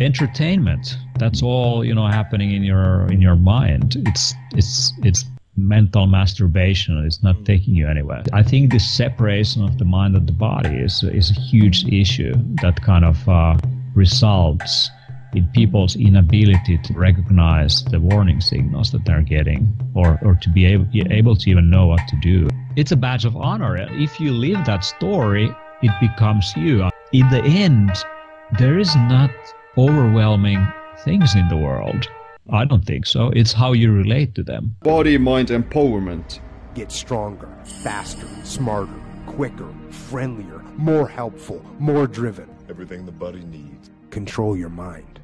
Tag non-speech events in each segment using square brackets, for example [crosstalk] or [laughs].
entertainment. That's all you know happening in your in your mind. It's it's it's mental masturbation. It's not taking you anywhere. I think this separation of the mind and the body is is a huge issue that kind of uh, results in people's inability to recognize the warning signals that they're getting or, or to be able, able to even know what to do. It's a badge of honor. If you live that story, it becomes you. In the end, there is not overwhelming things in the world. I don't think so. It's how you relate to them. Body mind empowerment. Get stronger, faster, smarter, quicker, friendlier, more helpful, more driven. Everything the body needs. Control your mind.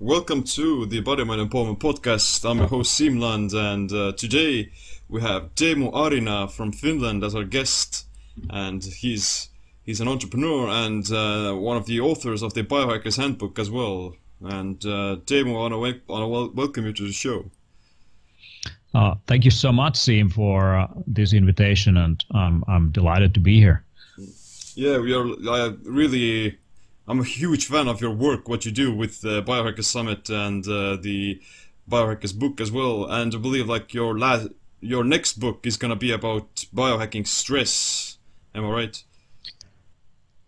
Welcome to the Body Mind Empowerment Podcast. I'm your host Siim Land, and uh, today we have Teemu Arina from Finland as our guest, and he's he's an entrepreneur and uh, one of the authors of the Biohackers Handbook as well. And uh, Teemu, I want to welcome you to the show. Uh, thank you so much, Siim, for uh, this invitation, and um, I'm delighted to be here. Yeah, we are. I really I'm a huge fan of your work, what you do with the Biohackers Summit and uh, the Biohackers book as well. And I believe like your last, your next book is gonna be about biohacking stress. Am I right?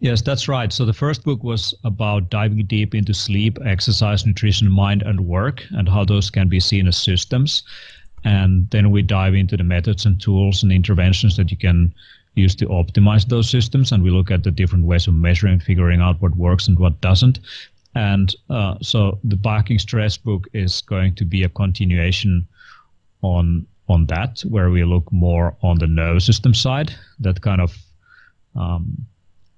Yes, that's right. So the first book was about diving deep into sleep, exercise, nutrition, mind, and work, and how those can be seen as systems. And then we dive into the methods and tools and interventions that you can use to optimize those systems, and we look at the different ways of measuring, figuring out what works and what doesn't. And uh, so the biohacking stress book is going to be a continuation on on that, where we look more on the nervous system side. That kind of um,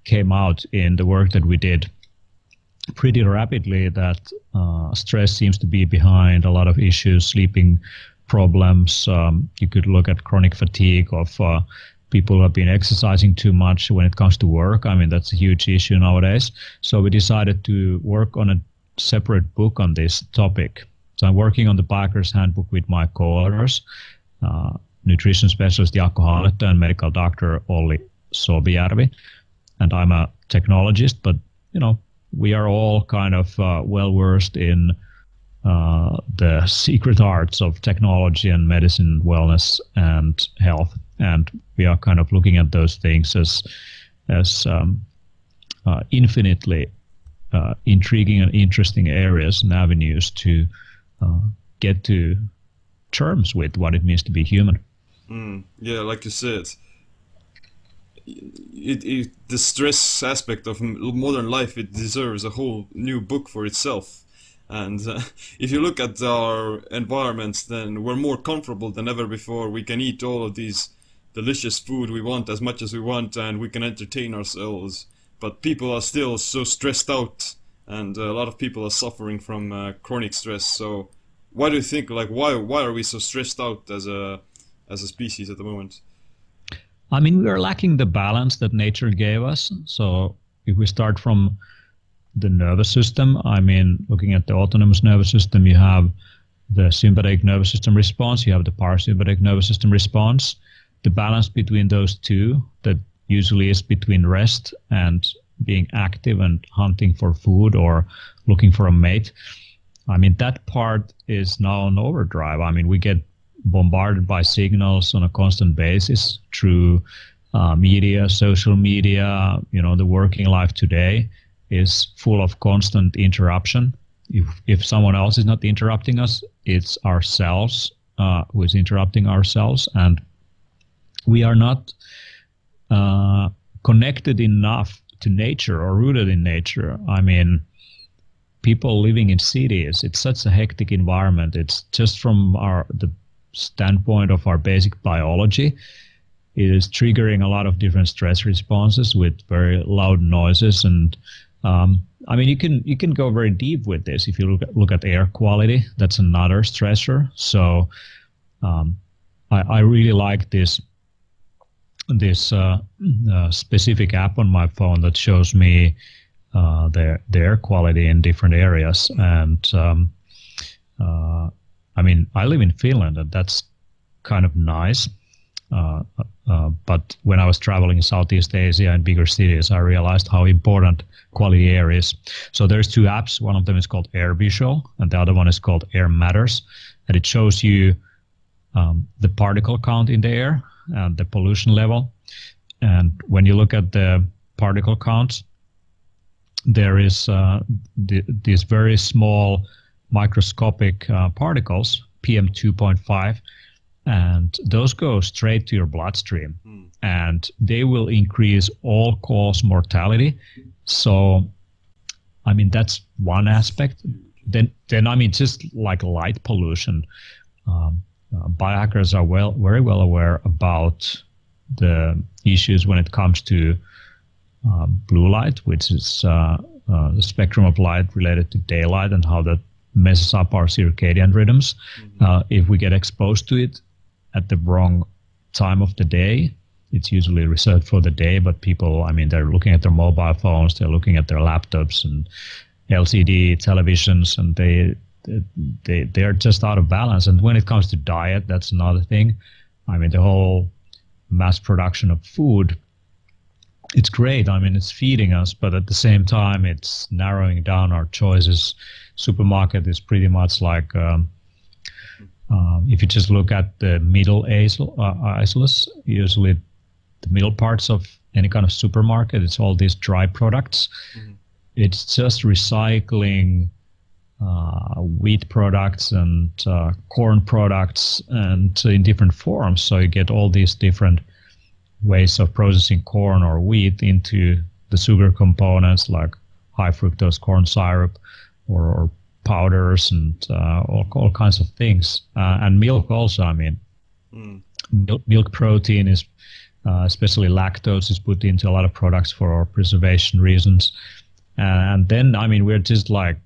came out in the work that we did pretty rapidly. That uh, stress seems to be behind a lot of issues, sleeping problems. Um, you could look at chronic fatigue of uh, people who have been exercising too much when it comes to work. I mean, that's a huge issue nowadays. So we decided to work on a separate book on this topic. So I'm working on the Biohackers Handbook with my co-authors, uh, nutrition specialist Jaakko Haaletta and medical doctor Olli Sovijärvi. And I'm a technologist, but you know, we are all kind of uh, well versed in uh, the secret arts of technology and medicine, wellness, and health and we are kind of looking at those things as as um, uh, infinitely uh, intriguing and interesting areas and avenues to uh, get to terms with what it means to be human. Mm, yeah, like you said, it, it, the stress aspect of modern life it deserves a whole new book for itself. And uh, [laughs] if you look at our environments, then we're more comfortable than ever before. We can eat all of these delicious food we want as much as we want and we can entertain ourselves but people are still so stressed out and a lot of people are suffering from uh, chronic stress so why do you think like why why are we so stressed out as a as a species at the moment i mean we are lacking the balance that nature gave us so if we start from the nervous system i mean looking at the autonomous nervous system you have the sympathetic nervous system response you have the parasympathetic nervous system response the balance between those two that usually is between rest and being active and hunting for food or looking for a mate. I mean, that part is now on overdrive. I mean, we get bombarded by signals on a constant basis through uh, media, social media. You know, the working life today is full of constant interruption. If, if someone else is not interrupting us, it's ourselves uh, who is interrupting ourselves. And we are not uh, connected enough to nature or rooted in nature. I mean, people living in cities, it's such a hectic environment. It's just from our the standpoint of our basic biology, it is triggering a lot of different stress responses with very loud noises and um, I mean, you can you can go very deep with this. If you look at, look at air quality, that's another stressor. So um, I, I really like this this uh, uh, specific app on my phone that shows me uh, their their quality in different areas. And um, uh, I mean, I live in Finland, and that's kind of nice. Uh, uh, but when I was traveling in Southeast Asia and bigger cities, I realized how important quality air is. So there's two apps. One of them is called Air Visual, and the other one is called Air Matters, and it shows you um, the particle count in the air and the pollution level. And when you look at the particle counts, there is uh, the, these very small microscopic uh, particles, PM2.5, and those go straight to your bloodstream. Mm. and they will increase all cause mortality. So i mean that's one aspect. Then then i mean just like light pollution um, uh, biohackers are well very well aware about the issues when it comes to uh, blue light which is uh, uh, the spectrum of light related to daylight and how that messes up our circadian rhythms mm-hmm. Uh, if we get exposed to it at the wrong time of the day. It's usually reserved for the day, but people, I mean, they're looking at their mobile phones, they're looking at their laptops and LCD televisions, and they they they're just out of balance. And when it comes to diet, that's another thing. I mean, the whole mass production of food, it's great. I mean, it's feeding us, but at the same time, it's narrowing down our choices. Supermarket is pretty much like um, um, if you just look at the middle aisles, uh, usually the middle parts of any kind of supermarket, it's all these dry products. Mm-hmm. It's just recycling uh, wheat products and uh, corn products and in different forms. So you get all these different ways of processing corn or wheat into the sugar components like high fructose corn syrup or, or powders and uh, all, all kinds of things. Uh, and milk also, I mean, mm. milk, milk, protein is, uh, especially lactose, is put into a lot of products for preservation reasons. and then, I mean, we're just like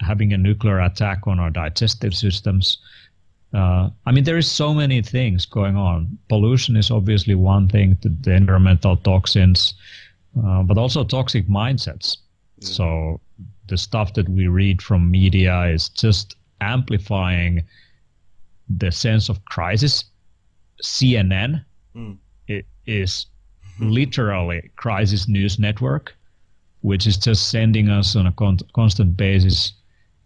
having a nuclear attack on our digestive systems. Uh, I mean, there is so many things going on. Pollution is obviously one thing, the, the environmental toxins, uh, but also toxic mindsets. Yeah. So the stuff that we read from media is just amplifying the sense of crisis. CNN mm. it is literally crisis news network, which is just sending us on a con- constant basis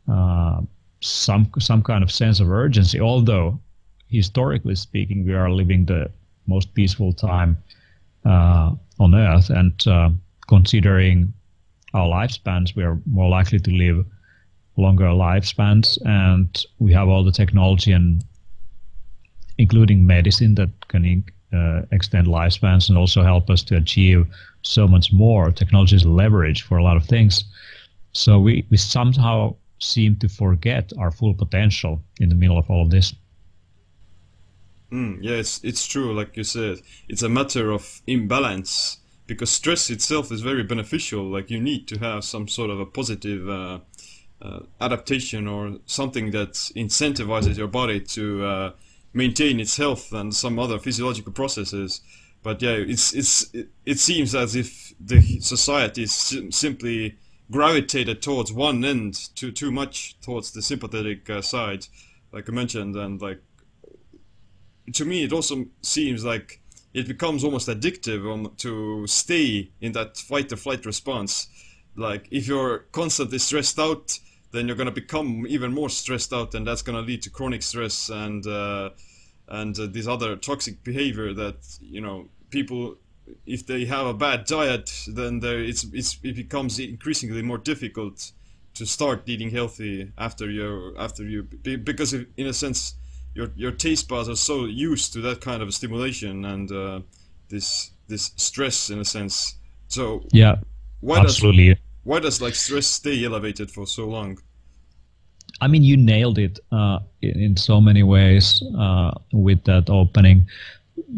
uh, some some kind of sense of urgency. Although historically speaking, we are living the most peaceful time uh, on Earth, and uh, considering our lifespans, we are more likely to live longer lifespans, and we have all the technology and including medicine that can uh, extend lifespans and also help us to achieve so much more. Technology is leverage for a lot of things. So we, we somehow seem to forget our full potential in the middle of all of this. Mm, yeah, it's, it's true. Like you said, it's a matter of imbalance because stress itself is very beneficial. Like you need to have some sort of a positive uh, uh, adaptation or something that incentivizes your body to uh, maintain its health and some other physiological processes. But yeah, it's it's it, it seems as if the society is sim- simply gravitated towards one end too too much towards the sympathetic uh, side, like I mentioned, and like to me it also seems like it becomes almost addictive to stay in that fight or flight response. Like if you're constantly stressed out, then you're gonna become even more stressed out, and that's gonna lead to chronic stress and uh, and uh, this other toxic behavior that you know people. If they have a bad diet, then it's, it's it becomes increasingly more difficult to start eating healthy after you after you because in a sense your your taste buds are so used to that kind of stimulation and uh, this this stress in a sense. So yeah, why absolutely. Does, why does like stress stay elevated for so long? I mean, you nailed it uh, in, in, so many ways uh, with that opening.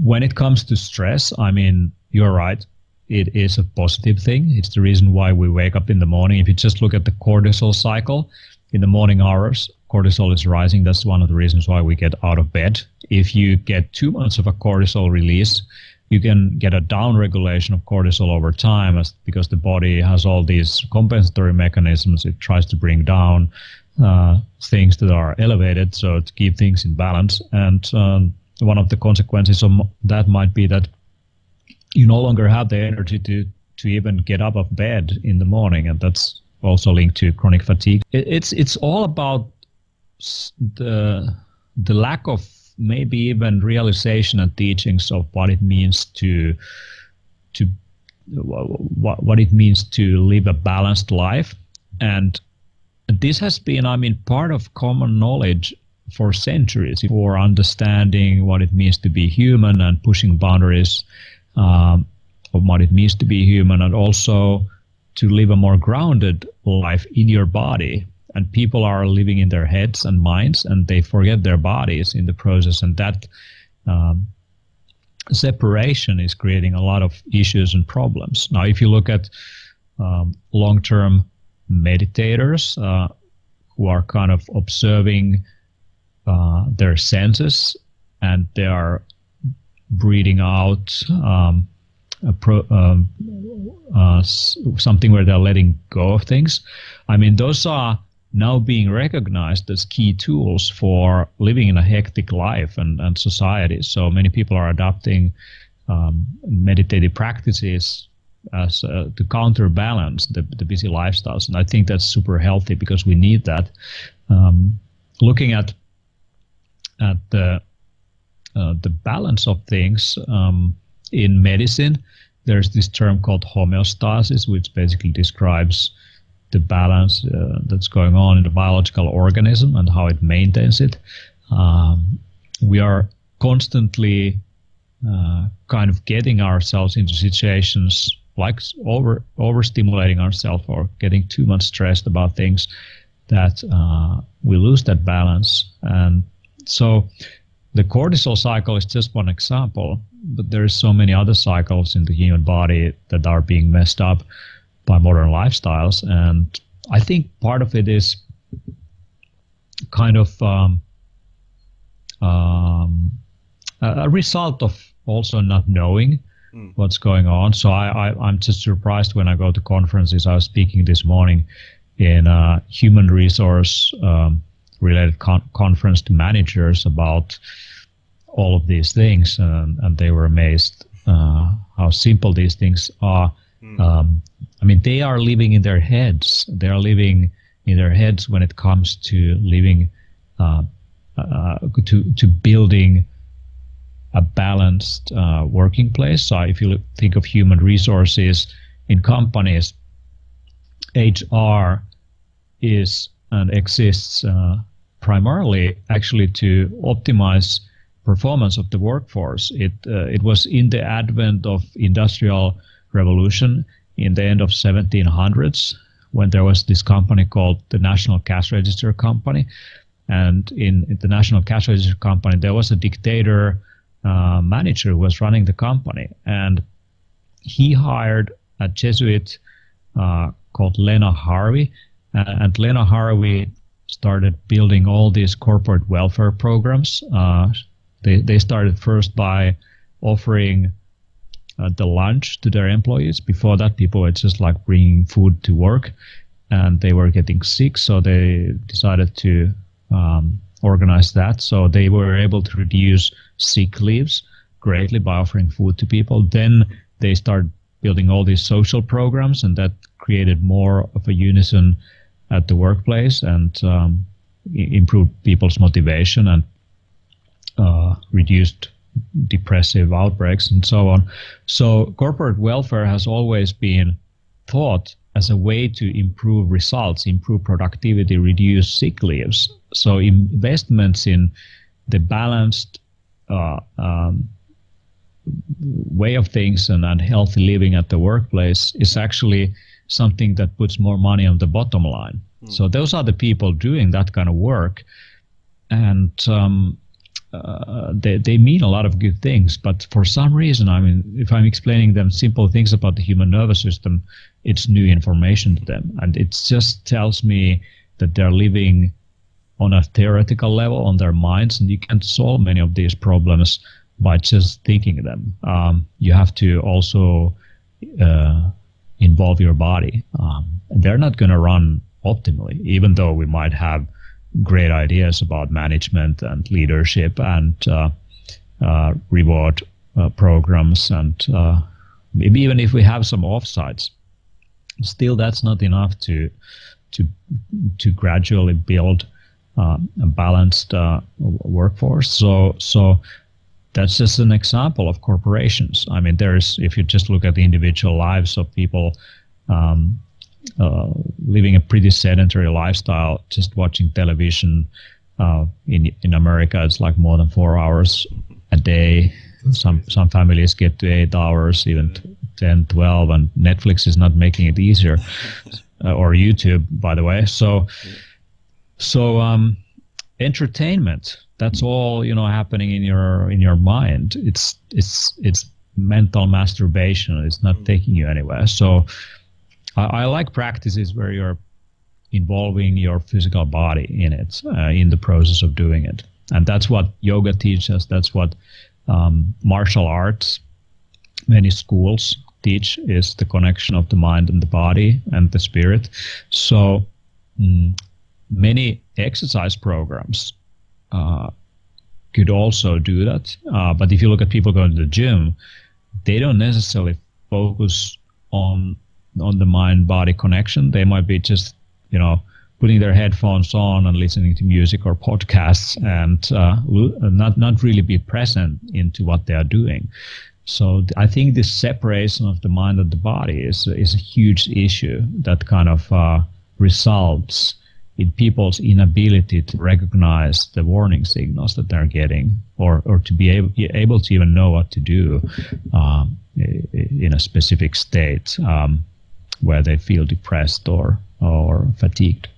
When it comes to stress, I mean, you're right. It is a positive thing. It's the reason why we wake up in the morning. If you just look at the cortisol cycle in the morning hours, cortisol is rising. That's one of the reasons why we get out of bed. If you get too much of a cortisol release, you can get a down regulation of cortisol over time as, because the body has all these compensatory mechanisms. It tries to bring down uh, things that are elevated, so to keep things in balance. And um, one of the consequences of that might be that you no longer have the energy to to even get up of bed in the morning, and that's also linked to chronic fatigue. It, it's it's all about the the lack of maybe even realization and teachings of what it means to to what, what it means to live a balanced life. And this has been i mean part of common knowledge for centuries for understanding what it means to be human and pushing boundaries um, of what it means to be human and also to live a more grounded life in your body and people are living in their heads and minds and they forget their bodies in the process and that um, separation is creating a lot of issues and problems now if you look at um, long-term meditators uh, who are kind of observing uh, their senses and they are breathing out um, pro, um, uh, something where they're letting go of things. I mean, those are now being recognized as key tools for living in a hectic life and, and society. So many people are adopting um, meditative practices as uh, to counterbalance the, the busy lifestyles. And I think that's super healthy because we need that. Um, looking at at the uh, the balance of things um, in medicine, there's this term called homeostasis, which basically describes the balance uh, that's going on in the biological organism and how it maintains it. Um, we are constantly uh, kind of getting ourselves into situations like over overstimulating ourselves or getting too much stressed about things that uh, we lose that balance. And so the cortisol cycle is just one example, but there's so many other cycles in the human body that are being messed up by modern lifestyles. And I think part of it is kind of um, um, a result of also not knowing mm. what's going on. So I, I, am just surprised when I go to conferences. I was speaking this morning in a human resource um, related con- conference to managers about all of these things, and, and they were amazed uh, how simple these things are. Mm. Um, I mean, they are living in their heads. They are living in their heads when it comes to living, uh, uh, to to building a balanced uh, working place. So if you think of human resources in companies, HR is and exists uh, primarily actually to optimize performance of the workforce. It uh, it was in the advent of industrial revolution in the end of 1700s when there was this company called the National Cash Register Company, and in, in the National Cash Register Company there was a dictator uh, manager who was running the company, and he hired a Jesuit uh, called Lena Harvey, uh, and Lena Harvey started building all these corporate welfare programs. Uh, they, they started first by offering the lunch to their employees. Before that, people were just like bringing food to work and they were getting sick. So they decided to um, organize that. So they were able to reduce sick leaves greatly by offering food to people. Then they started building all these social programs and that created more of a unison at the workplace and um, improved people's motivation and uh, reduced depressive outbreaks and so on. So corporate welfare has always been thought as a way to improve results, improve productivity, reduce sick leaves. So investments in the balanced uh, um, way of things and, and healthy living at the workplace is actually something that puts more money on the bottom line. Mm. So those are the people doing that kind of work. And um, uh, they, they mean a lot of good things, but for some reason, I mean, if I'm explaining them simple things about the human nervous system, it's new information to them. And it just tells me that they're living on a theoretical level on their minds, and you can't solve many of these problems by just thinking them. Um, you have to also uh, involve your body. Um, they're not going to run optimally, even though we might have great ideas about management and leadership and uh, uh, reward uh, programs, and uh, maybe even if we have some offsites, still that's not enough to to to gradually build um, a balanced uh, workforce. So so that's just an example of corporations. I mean, there's if you just look at the individual lives of people. Um, uh, living a pretty sedentary lifestyle, just watching television. Uh, in in America, it's like more than four hours a day. Some some families get to eight hours, even yeah. 10, 12, and Netflix is not making it easier, uh, or YouTube, by the way. So, so um, entertainment. That's all you know happening in your in your mind. It's it's it's mental masturbation. It's not taking you anywhere. So, I, I, like practices where you're involving your physical body in it, uh, in the process of doing it, and that's what yoga teaches. That's what um, martial arts, many schools teach is the connection of the mind and the body and the spirit. So mm, many exercise programs uh, could also do that. Uh, but if you look at people going to the gym, they don't necessarily focus on on the mind body connection. They might be just you know putting their headphones on and listening to music or podcasts and uh, not not really be present into what they are doing. So I think this separation of the mind and the body is is a huge issue that kind of uh, results in people's inability to recognize the warning signals that they're getting, or or to be able be able to even know what to do um, in a specific state um, where they feel depressed or or fatigued.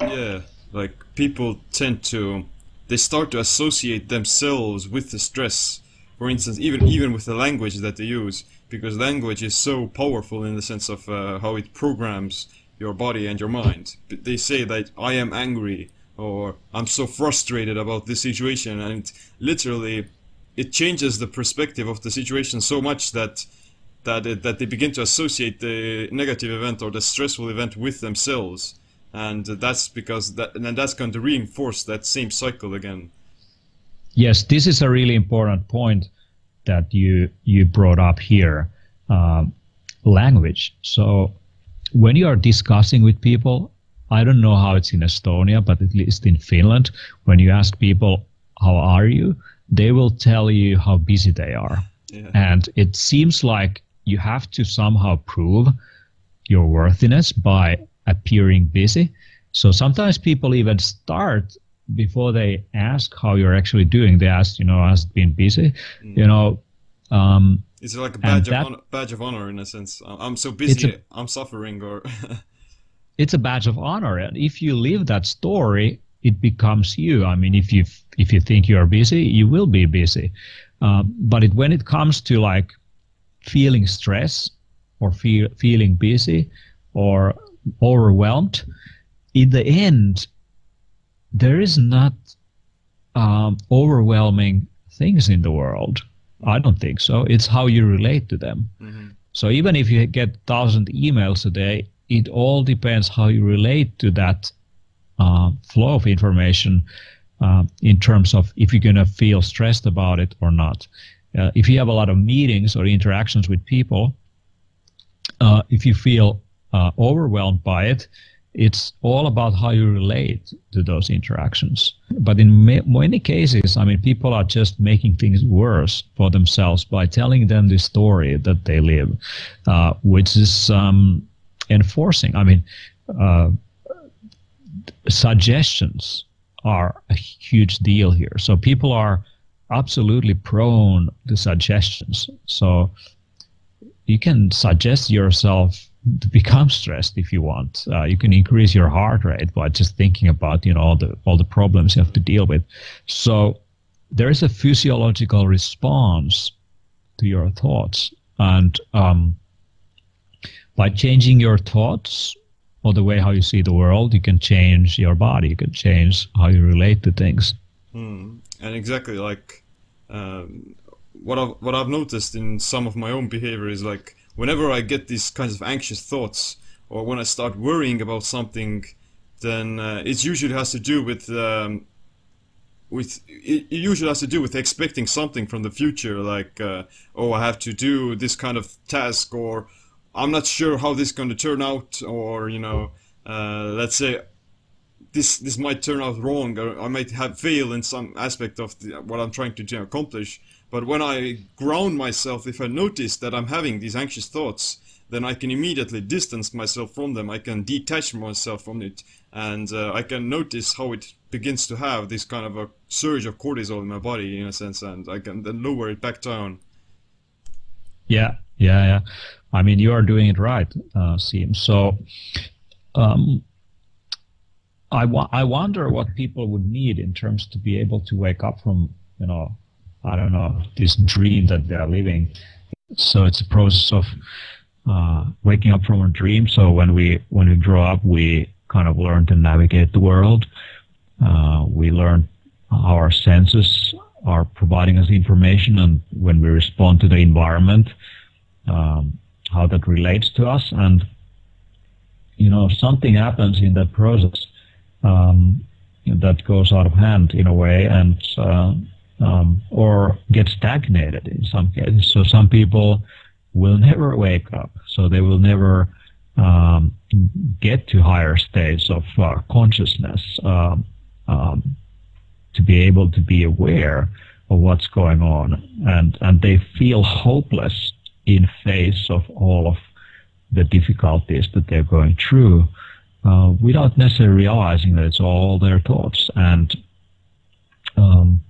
Yeah, like people tend to they start to associate themselves with the stress. For instance, even even with the language that they use, because language is so powerful in the sense of uh, how it programs your body and your mind. They say that I am angry or I'm so frustrated about this situation, and literally, it changes the perspective of the situation so much that that it, that they begin to associate the negative event or the stressful event with themselves. And that's because that and that's going to reinforce that same cycle again. Yes this is a really important point that you you brought up here uh, language. So when you are discussing with people i don't know how it's in estonia but at least in finland when you ask people how are you? they will tell you how busy they are. Yeah. and it seems like you have to somehow prove your worthiness by appearing busy. So sometimes people even start before they ask how you're actually doing. They ask, you know, has it been busy? Mm. You know, um, is it like a badge of that, honor, badge of honor in a sense? I'm so busy, a, I'm suffering, or [laughs] it's a badge of honor. And if you live that story, it becomes you. I mean, if you if you think you are busy, you will be busy. Uh, but it, when it comes to like feeling stress or feel, feeling busy or overwhelmed, in the end, there is not um, overwhelming things in the world. I don't think so. It's how you relate to them. Mm-hmm. So even if you get thousand emails a day, it all depends how you relate to that uh, flow of information uh, in terms of if you're going to feel stressed about it or not. Uh, if you have a lot of meetings or interactions with people, uh, if you feel uh, overwhelmed by it. It's all about how you relate to those interactions. But in ma- many cases, I mean, people are just making things worse for themselves by telling them the story that they live, uh, which is um, enforcing. I mean, uh, suggestions are a huge deal here. So people are absolutely prone to suggestions. So you can suggest yourself to become stressed if you want. Uh, you can increase your heart rate by just thinking about you know all the all the problems you have to deal with. So there is a physiological response to your thoughts, and um, by changing your thoughts or the way how you see the world, you can change your body. You can change how you relate to things. Hmm. And exactly like um, what I've what I've noticed in some of my own behavior is like whenever I get these kinds of anxious thoughts or when I start worrying about something, then uh, it usually has to do with um, with it, usually has to do with expecting something from the future, like uh, oh, I have to do this kind of task, or I'm not sure how this is going to turn out, or you know, uh, let's say this this might turn out wrong, or I might have fail in some aspect of the, what I'm trying to accomplish. But when I ground myself, if I notice that I'm having these anxious thoughts, then I can immediately distance myself from them. I can detach myself from it, and uh, I can notice how it begins to have this kind of a surge of cortisol in my body, in a sense, and I can then lower it back down. Yeah, yeah, yeah. I mean, you are doing it right, uh, seems so. Um, I, wa- I wonder what people would need in terms to be able to wake up from, you know, I don't know, this dream that they are living. So it's a process of uh, waking up from a dream. So when we when we grow up, we kind of learn to navigate the world. Uh, we learn how our senses are providing us information, and when we respond to the environment, um, how that relates to us. And you know, something happens in that process um, that goes out of hand in a way, and uh, um, or gets stagnated in some cases. So some people will never wake up. So they will never um, get to higher states of uh, consciousness um, um, to be able to be aware of what's going on, and and they feel hopeless in face of all of the difficulties that they're going through, uh, without necessarily realizing that it's all their thoughts, and um,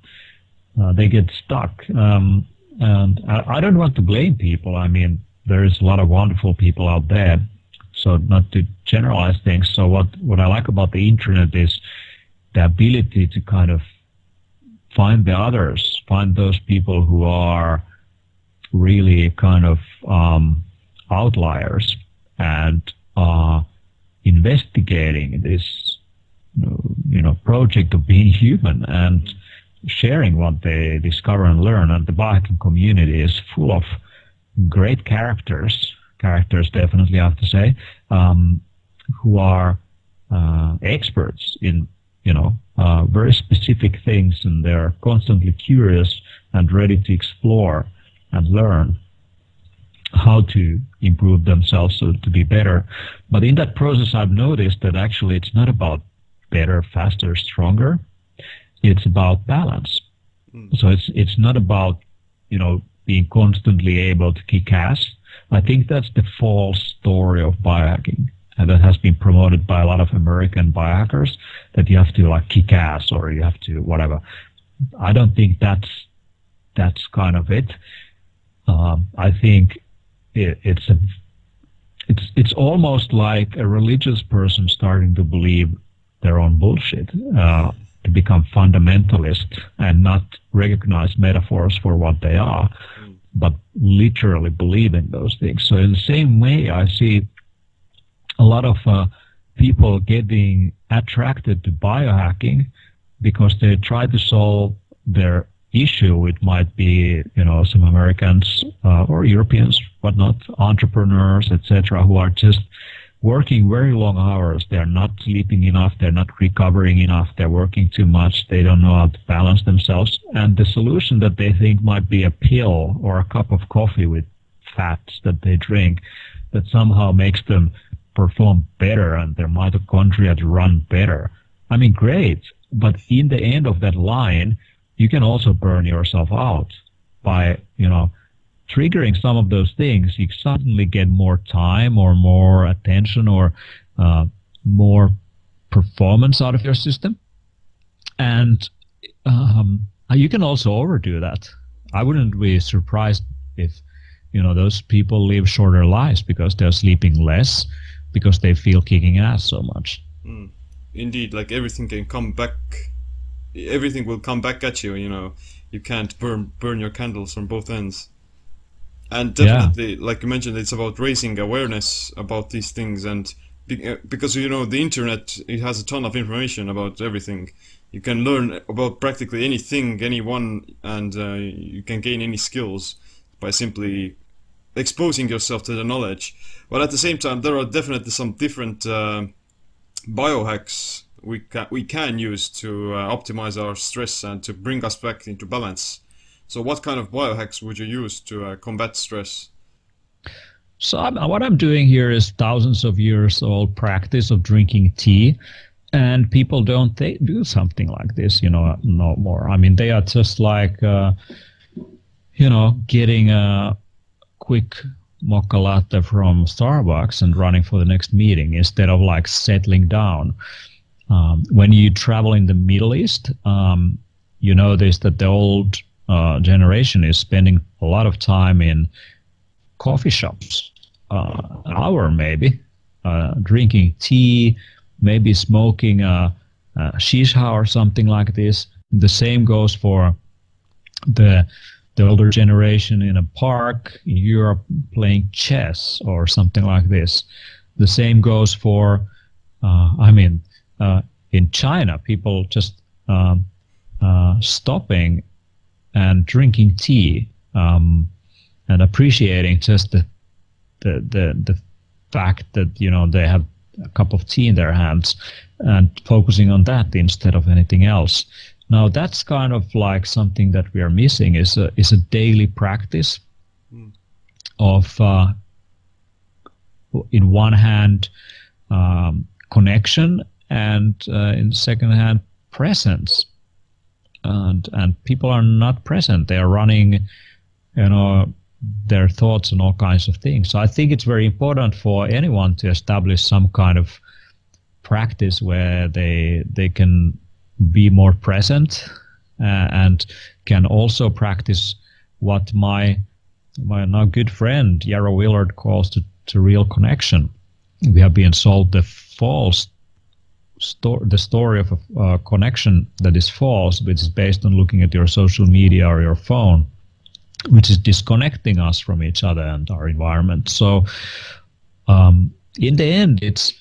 uh, they get stuck. Um, and I, I don't want to blame people. I mean, there's a lot of wonderful people out there. So not to generalize things. So what, what I like about the internet is the ability to kind of find the others, find those people who are really kind of um, outliers and uh, investigating this you know project of being human and sharing what they discover and learn. And the biohacking community is full of great characters, characters definitely I have to say, um, who are uh, experts in you know uh, very specific things, and they're constantly curious and ready to explore and learn how to improve themselves so to be better. But in that process, I've noticed that actually it's not about better, faster, stronger it's about balance. Mm. So it's it's not about you know being constantly able to kick ass. I think that's the false story of biohacking, and that has been promoted by a lot of American biohackers that you have to like kick ass or you have to whatever. I don't think that's that's kind of it. Um, I think it, it's a it's it's almost like a religious person starting to believe their own bullshit. Uh, to become fundamentalist and not recognize metaphors for what they are, but literally believe in those things. So in the same way, I see a lot of uh, people getting attracted to biohacking because they try to solve their issue. It might be, you know, some Americans uh, or Europeans, whatnot, entrepreneurs, etc., who are just working very long hours. They're not sleeping enough. They're not recovering enough. They're working too much. They don't know how to balance themselves. And the solution that they think might be a pill or a cup of coffee with fats that they drink that somehow makes them perform better and their mitochondria to run better. I mean, great. But in the end of that line, you can also burn yourself out by, you know, triggering some of those things, you suddenly get more time or more attention or uh, more performance out of your system. And um, you can also overdo that. I wouldn't be surprised if you know those people live shorter lives because they're sleeping less because they feel kicking ass so much. Mm. Indeed, like everything can come back. Everything will come back at you. You know, you can't burn burn your candles from both ends and definitely yeah. like you mentioned it's about raising awareness about these things and uh, because you know the internet it has a ton of information about everything you can learn about practically anything anyone and uh, you can gain any skills by simply exposing yourself to the knowledge but at the same time there are definitely some different uh, biohacks we can we can use to uh, optimize our stress and to bring us back into balance. So, what kind of biohacks would you use to uh, combat stress? So, I'm, what I'm doing here is thousands of years old practice of drinking tea, and people don't they do something like this, you know, no more. I mean, they are just like, uh, you know, getting a quick mocha latte from Starbucks and running for the next meeting instead of like settling down. Um, when you travel in the Middle East, um, you notice that the old uh, generation is spending a lot of time in coffee shops, uh, an hour maybe, uh, drinking tea, maybe smoking a, a shisha or something like this. The same goes for the the older generation in a park in Europe playing chess or something like this. The same goes for, uh, I mean, uh, in China, people just um, uh, stopping and drinking tea um, and appreciating just the, the the the fact that you know they have a cup of tea in their hands and focusing on that instead of anything else. Now that's kind of like something that we are missing is a is a daily practice mm. of uh, in one hand um, connection and uh, in second hand presence and and people are not present. They are running, you know, their thoughts and all kinds of things. So I think it's very important for anyone to establish some kind of practice where they they can be more present uh, and can also practice what my my now good friend Yarrow Willard calls to, to real connection. We have been sold the false sto- the story of a uh, connection that is false, which is based on looking at your social media or your phone, which is disconnecting us from each other and our environment. So, um, in the end, it's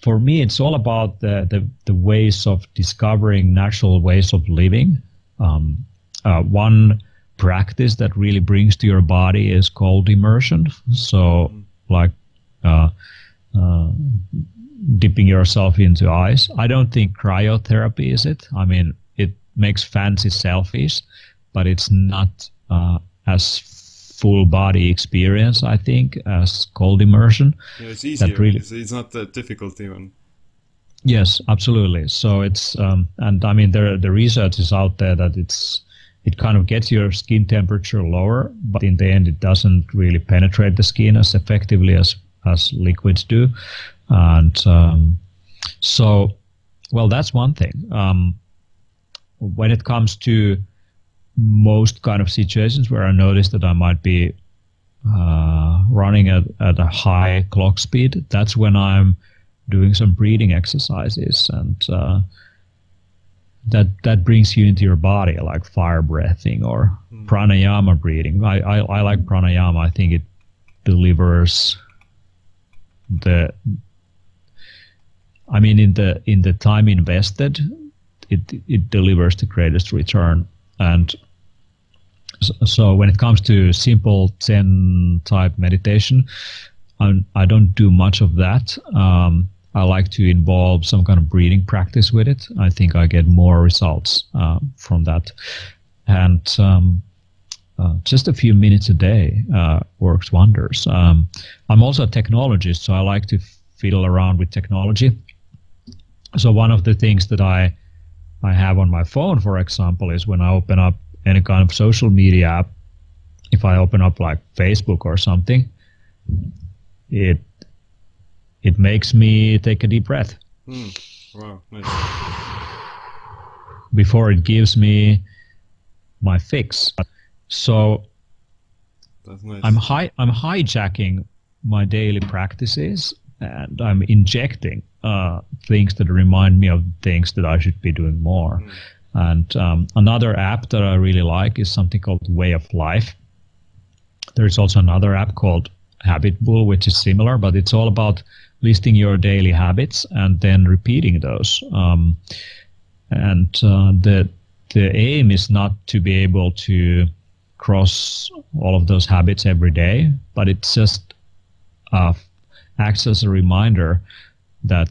for me, it's all about the, the, the ways of discovering natural ways of living. Um, uh, one practice that really brings to your body is called immersion. So, like uh, uh, dipping yourself into ice. I don't think cryotherapy is it. I mean, it makes fancy selfies, but it's not uh, as full body experience, I think, as cold immersion. Yeah, it's easier. Really, it's, it's, not that difficult even. Yes, absolutely. So it's um, and I mean the the research is out there that it's it kind of gets your skin temperature lower, but in the end it doesn't really penetrate the skin as effectively as as liquids do. And um, so, well, that's one thing. Um, when it comes to most kind of situations where I notice that I might be uh, running at, at a high clock speed, that's when I'm doing some breathing exercises and uh, that that brings you into your body like fire breathing or mm. pranayama breathing. I, I, I like pranayama. I think it delivers the I mean, in the in the time invested, it it delivers the greatest return. And so, when it comes to simple Zen type meditation, I'm, I do not do much of that. Um, I like to involve some kind of breathing practice with it. I think I get more results uh, from that. And um, uh, just a few minutes a day uh, works wonders. Um, I'm also a technologist, so I like to fiddle around with technology so one of the things that I I have on my phone, for example, is when I open up any kind of social media app, if I open up like Facebook or something, it it makes me take a deep breath. Mm. Wow, nice. Before it gives me my fix. So nice. I'm hi- I'm hijacking my daily practices and I'm injecting uh, things that remind me of things that I should be doing more. Mm. And um, another app that I really like is something called Way of Life. There's also another app called Habit Bull, which is similar, but it's all about listing your daily habits and then repeating those. Um, and uh, the the aim is not to be able to cross all of those habits every day, but it's just uh, acts as a reminder that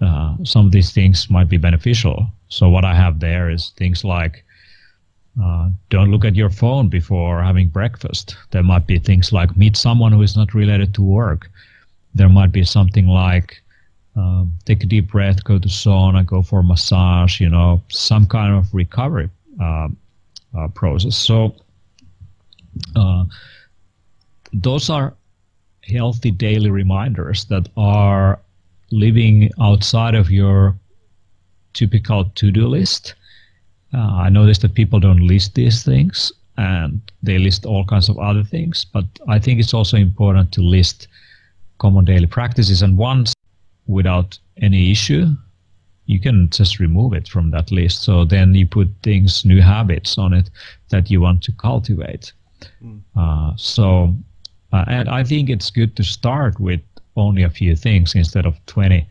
uh, some of these things might be beneficial. So what I have there is things like uh, don't look at your phone before having breakfast. There might be things like meet someone who is not related to work. There might be something like uh, take a deep breath, go to sauna, go for a massage. You know, some kind of recovery uh, uh process. So uh, those are healthy daily reminders that are living outside of your typical to-do list. Uh, I noticed that people don't list these things and they list all kinds of other things, but I think it's also important to list common daily practices. And once without any issue, you can just remove it from that list. So then you put things, new habits on it that you want to cultivate. Mm. Uh, so, uh, and I think it's good to start with only a few things instead of 20.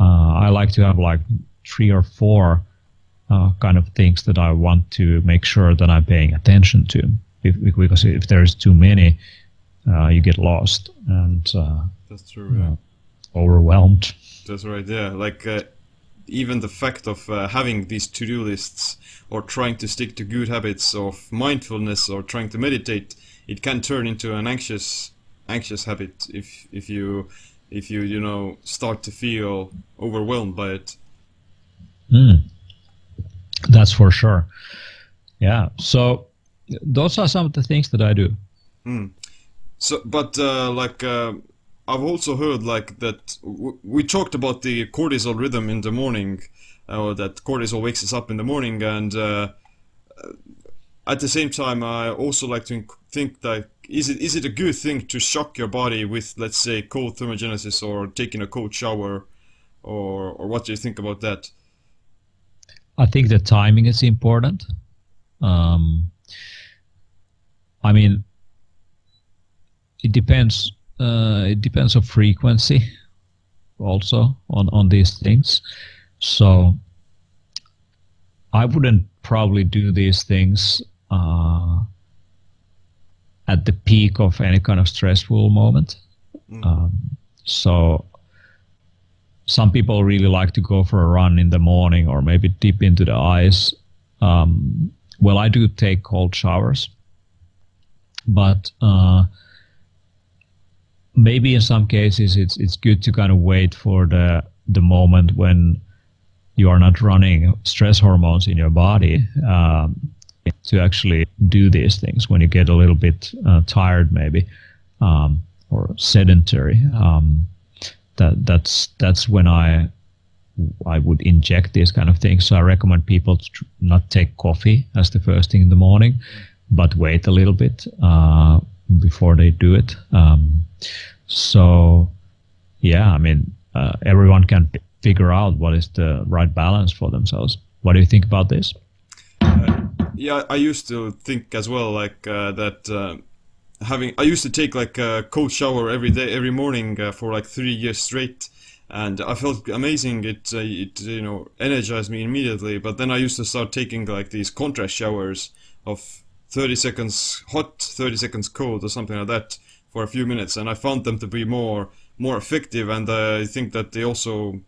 Uh, I like to have like three or four uh, kind of things that I want to make sure that I'm paying attention to. If, because if there's too many, uh, you get lost and uh, that's true. Yeah. overwhelmed. That's right. Yeah, like uh, even the fact of uh, having these to-do lists or trying to stick to good habits of mindfulness or trying to meditate, it can turn into an anxious anxious habit if if you if you you know start to feel overwhelmed by it. Mm. That's for sure. Yeah. So those are some of the things that I do. Mm. So, but uh, like uh, I've also heard like that w- we talked about the cortisol rhythm in the morning, uh, that cortisol wakes us up in the morning, and uh, at the same time, I also like to think that is it is it a good thing to shock your body with let's say cold thermogenesis or taking a cold shower, or or what do you think about that? I think the timing is important. Um, I mean, it depends uh, it depends on frequency also on on these things so i wouldn't probably do these things uh, at the peak of any kind of stressful moment. Mm. um, so some people really like to go for a run in the morning or maybe dip into the ice. Um, well i do take cold showers but uh, maybe in some cases it's it's good to kind of wait for the the moment when you are not running stress hormones in your body. Um, to actually do these things when you get a little bit uh, tired maybe um, or sedentary um, that that's that's when I I would inject these kind of things. So I recommend people to not take coffee as the first thing in the morning, but wait a little bit uh, before they do it. Um, so, yeah, I mean, uh, everyone can p- figure out what is the right balance for themselves. What do you think about this? Uh, yeah, I used to think as well, like uh, that. Uh, having, I used to take like a cold shower every day, every morning uh, for like three years straight, and I felt amazing. It, uh, it, you know, energized me immediately. But then I used to start taking like these contrast showers of 30 seconds hot, 30 seconds cold, or something like that for a few minutes, and I found them to be more more effective. And I think that they also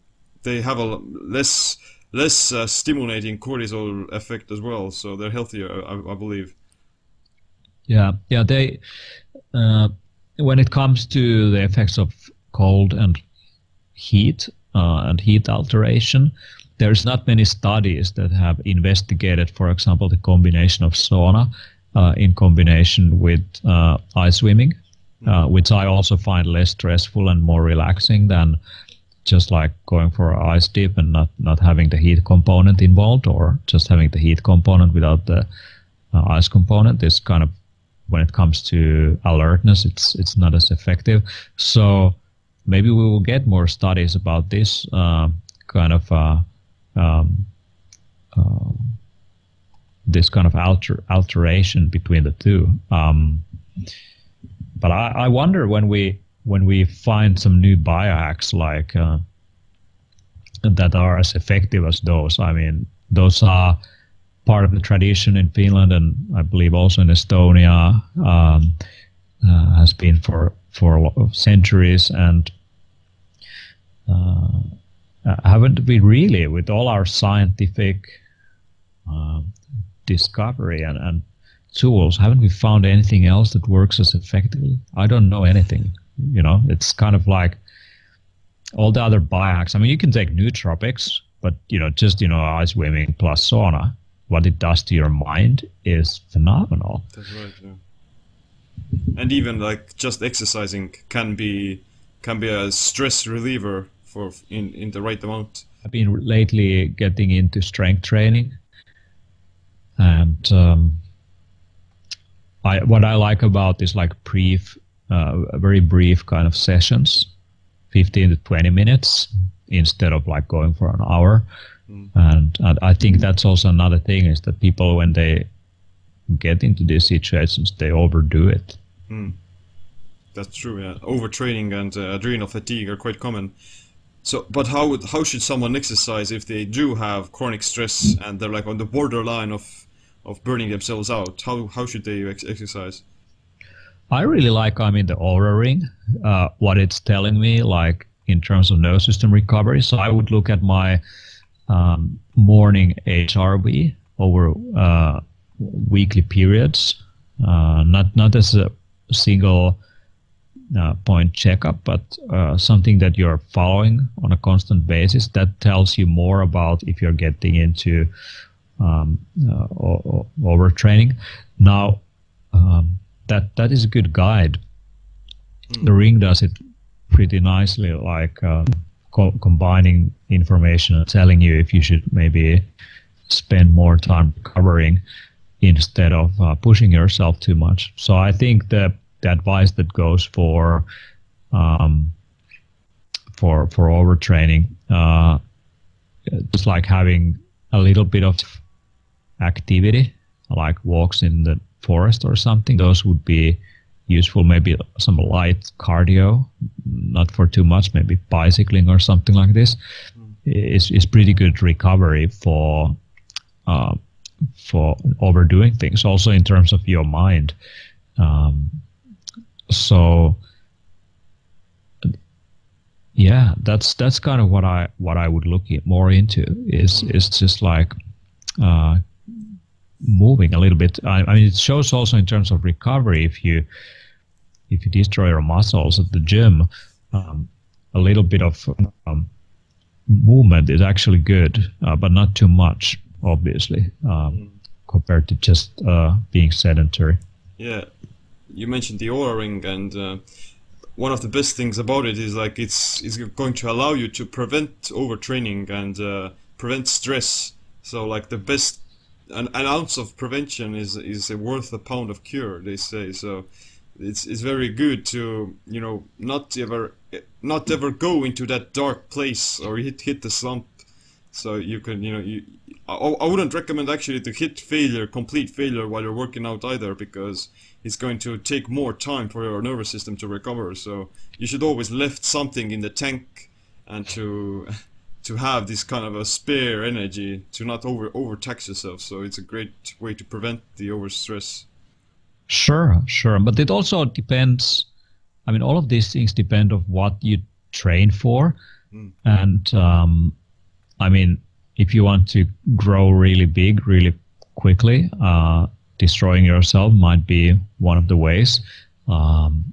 they have a less less uh, stimulating cortisol effect as well, so they're healthier, I, I believe. Yeah, yeah. They uh, when it comes to the effects of cold and heat uh, and heat alteration, there's not many studies that have investigated, for example, the combination of sauna uh, in combination with uh, ice swimming, uh, which I also find less stressful and more relaxing than just like going for ice dip and not, not having the heat component involved or just having the heat component without the uh, ice component is kind of when it comes to alertness it's it's not as effective. So maybe we will get more studies about this uh, kind of uh, um, uh, this kind of alter, alteration between the two. Um, but I, I wonder when we when we find some new biohacks like uh, that are as effective as those. I mean, those are part of the tradition in Finland and I believe also in Estonia um, uh, has been for for centuries and uh, uh, haven't we really, with all our scientific uh, discovery and, and tools, haven't we found anything else that works as effectively? I don't know anything. You know, it's kind of like all the other biohacks. I mean, you can take nootropics, but you know, just you know, ice swimming plus sauna, what it does to your mind is phenomenal. That's right. Yeah. And even like just exercising can be can be a stress reliever for in in the right amount. I've been lately getting into strength training, and um, I what I like about is like brief, uh, very brief kind of sessions, fifteen to twenty minutes instead of like going for an hour. Mm. And, and I think that's also another thing is that people when they get into these situations they overdo it. Mm. That's true. Yeah, overtraining and uh, adrenal fatigue are quite common. So, but how how should someone exercise if they do have chronic stress and they're like on the borderline of of burning themselves out? How how should they ex- exercise? I really like I mean, the Oura ring. Uh, what it's telling me, like in terms of nervous system recovery. So I would look at my um, morning HRV over uh, weekly periods, uh, not not as a single uh, point checkup, but uh, something that you're following on a constant basis. That tells you more about if you're getting into um, uh, overtraining. Now, um, that that is a good guide. The ring does it pretty nicely, like uh, co- combining information and telling you if you should maybe spend more time recovering instead of uh, pushing yourself too much. So I think that the advice that goes for um, for for overtraining, uh, just like having a little bit of activity, like walks in the forest or something. Those would be useful. Maybe some light cardio, not for too much. Maybe bicycling or something like this mm. is is pretty good recovery for. Uh, for overdoing things also in terms of your mind um, so yeah that's that's kind of what i what i would look more into is is just like uh, moving a little bit. I, I, mean it shows also in terms of recovery if you if you destroy your muscles at the gym um, a little bit of um, movement is actually good uh, but not too much obviously um, compared to just uh, being sedentary. Yeah. You mentioned the Oura ring, and uh, one of the best things about it is like it's it's going to allow you to prevent overtraining and uh, prevent stress. So like the best an, an ounce of prevention is is worth a pound of cure. They say so. It's it's very good to you know not ever not ever go into that dark place or hit hit the slump. So you can you know you I, I wouldn't recommend actually to hit failure, complete failure while you're working out either, because it's going to take more time for your nervous system to recover. So you should always left something in the tank, and to to have this kind of a spare energy to not over overtax yourself. So it's a great way to prevent the overstress. Sure, sure, but it also depends. I mean, all of these things depend of what you train for, mm. and um, I mean, if you want to grow really big, really quickly, uh, destroying yourself might be one of the ways. Um,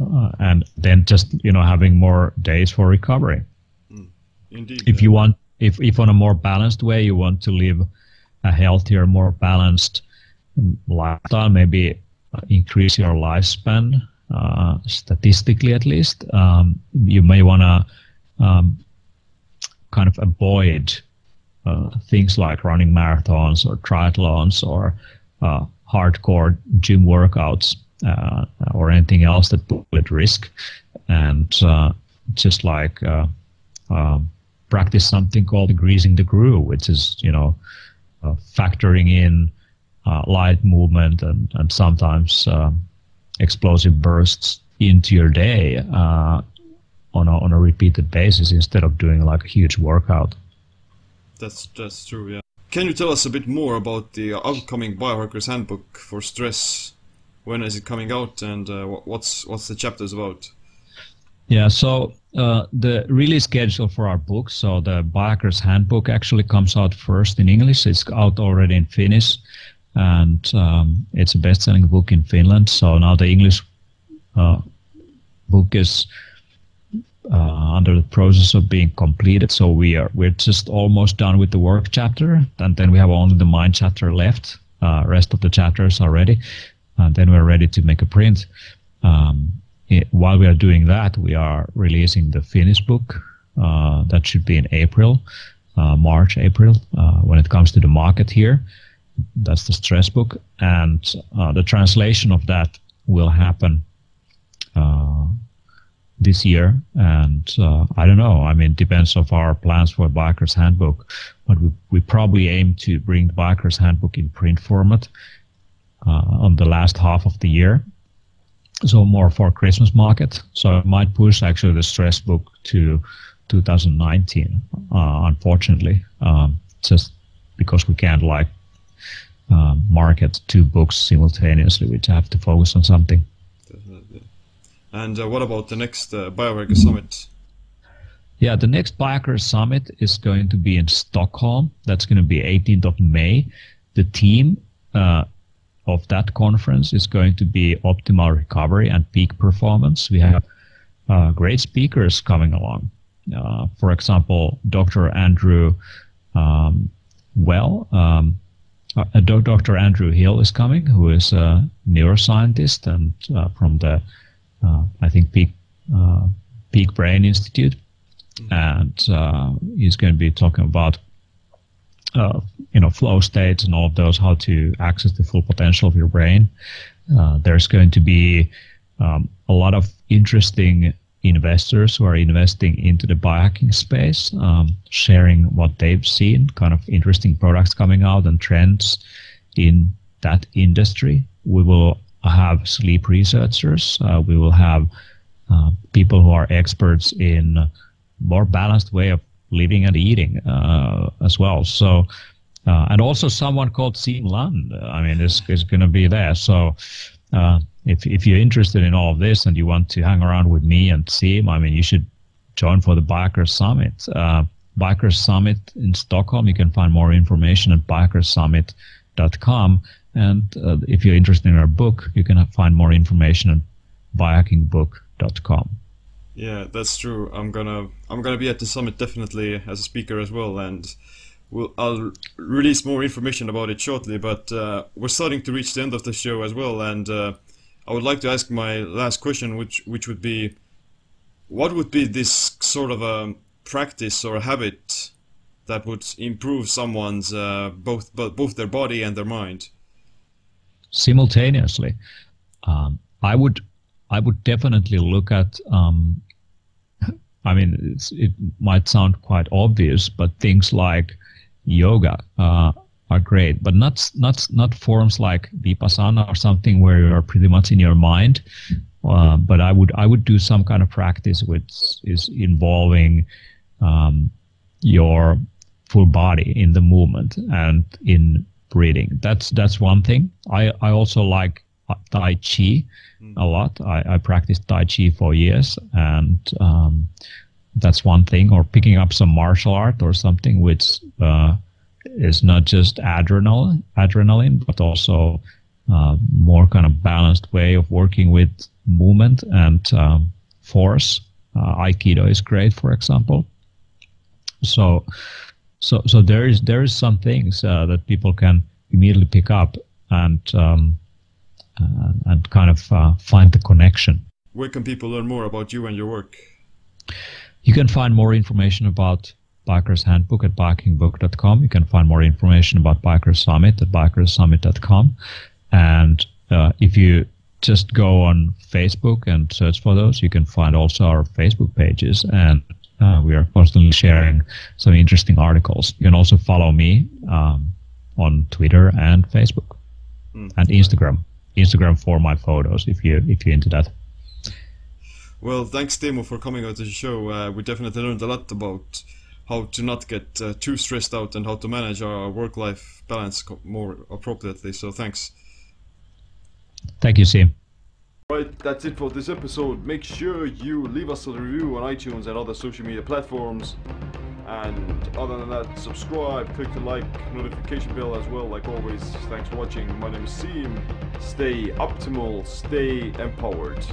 uh, and then just you know having more days for recovery. Indeed. If you want, if if on a more balanced way, you want to live a healthier, more balanced um, lifestyle, maybe uh, increase your lifespan uh, statistically at least. Um, you may want to um, kind of avoid uh, things like running marathons or triathlons or uh, hardcore gym workouts uh, or anything else that put at risk, and uh, just like uh, um, practice something called greasing the groove, which is you know factoring in light movement and and sometimes um, explosive bursts into your day on a, on a repeated basis instead of doing like a huge workout. That's that's true. Yeah. Can you tell us a bit more about the upcoming Biohackers Handbook for Stress? When is it coming out, and uh, what's what's the chapters about? Yeah, so uh, the release schedule for our book, so the Biohacker's Handbook actually comes out first in English. It's out already in Finnish, and um, it's a best-selling book in Finland. So now the English uh, book is uh, under the process of being completed. So we are we're just almost done with the work chapter, and then we have only the mind chapter left. Uh, rest of the chapters are ready, and then we're ready to make a print. Um, it, while we are doing that, we are releasing the Finnish book. Uh, that should be in April, uh, March, April, uh, when it comes to the market here. That's the stress book, and uh, the translation of that will happen this year. And uh, I don't know. I mean, it depends of our plans for Biohacker's Handbook, but we, we probably aim to bring the Biohacker's Handbook in print format uh, on the last half of the year. So more for Christmas market. So I might push actually the stress book to 2019. Uh, unfortunately, um, just because we can't like uh, market two books simultaneously, we have to focus on something. And uh, what about the next uh, Biohacker Summit? Yeah, the next Biohacker Summit is going to be in Stockholm. That's going to be 18th of May. The theme uh, of that conference is going to be optimal recovery and peak performance. We have uh, great speakers coming along. Uh, for example, Dr. Andrew um, Well, um, uh, Dr. Andrew Hill is coming, who is a neuroscientist and uh, from the uh, I think Peak uh, Peak Brain Institute, mm-hmm. and uh, he's going to be talking about you know flow states and all of those, how to access the full potential of your brain. there's going to be um, a lot of interesting investors who are investing into the biohacking space, um, sharing what they've seen, kind of interesting products coming out and trends in that industry. We will have sleep researchers. Uh, we will have uh, people who are experts in more balanced way of living and eating uh, as well. So, uh, and also someone called Siim Land. I mean, is is going to be there. So, uh, if if you're interested in all of this and you want to hang around with me and Siim, I mean, you should join for the Biohacker Summit. Uh, Biohacker Summit in Stockholm. You can find more information at biohackersummit.com. And uh, if you're interested in our book, you can find more information at biohackingbook.com. Yeah, that's true. I'm gonna I'm gonna be at the summit definitely as a speaker as well, and we'll I'll release more information about it shortly. But uh, we're starting to reach the end of the show as well, and uh, I would like to ask my last question, which which would be, what would be this sort of a practice or a habit that would improve someone's uh, both both their body and their mind? simultaneously. Um, I would I would definitely look at. Um, I mean, it might sound quite obvious, but things like yoga uh, are great, but not not not forms like vipassana or something where you are pretty much in your mind. Uh, but I would I would do some kind of practice which is involving um, your full body in the movement and in breathing. That's that's one thing. I I also like Tai Chi a lot. I, I practiced Tai Chi for years, and um, that's one thing. Or picking up some martial art or something which uh, is not just adrenaline, adrenaline, but also uh, more kind of balanced way of working with movement and um, force. Uh, Aikido is great, for example. So so so there is there is some things uh, that people can immediately pick up and um, uh, and kind of uh, find the connection. Where can people learn more about you and your work? You can find more information about Biohacker's Handbook at biohackingbook.com. You can find more information about Biohacker Summit at biohackersummit.com. And uh, if you just go on Facebook and search for those, you can find also our Facebook pages and uh, we are constantly sharing some interesting articles. You can also follow me um, on Twitter and Facebook mm. and Instagram. Instagram for my photos if you if you're into that. Well, thanks, Teemu, for coming on to the show. Uh, we definitely learned a lot about how to not get uh, too stressed out and how to manage our work-life balance more appropriately. So, thanks. Thank you, Siim. Right, that's it for this episode. Make sure you leave us a review on iTunes and other social media platforms. And other than that, subscribe, click the like notification bell as well. Like always, thanks for watching. My name is Siim. Stay optimal, stay empowered.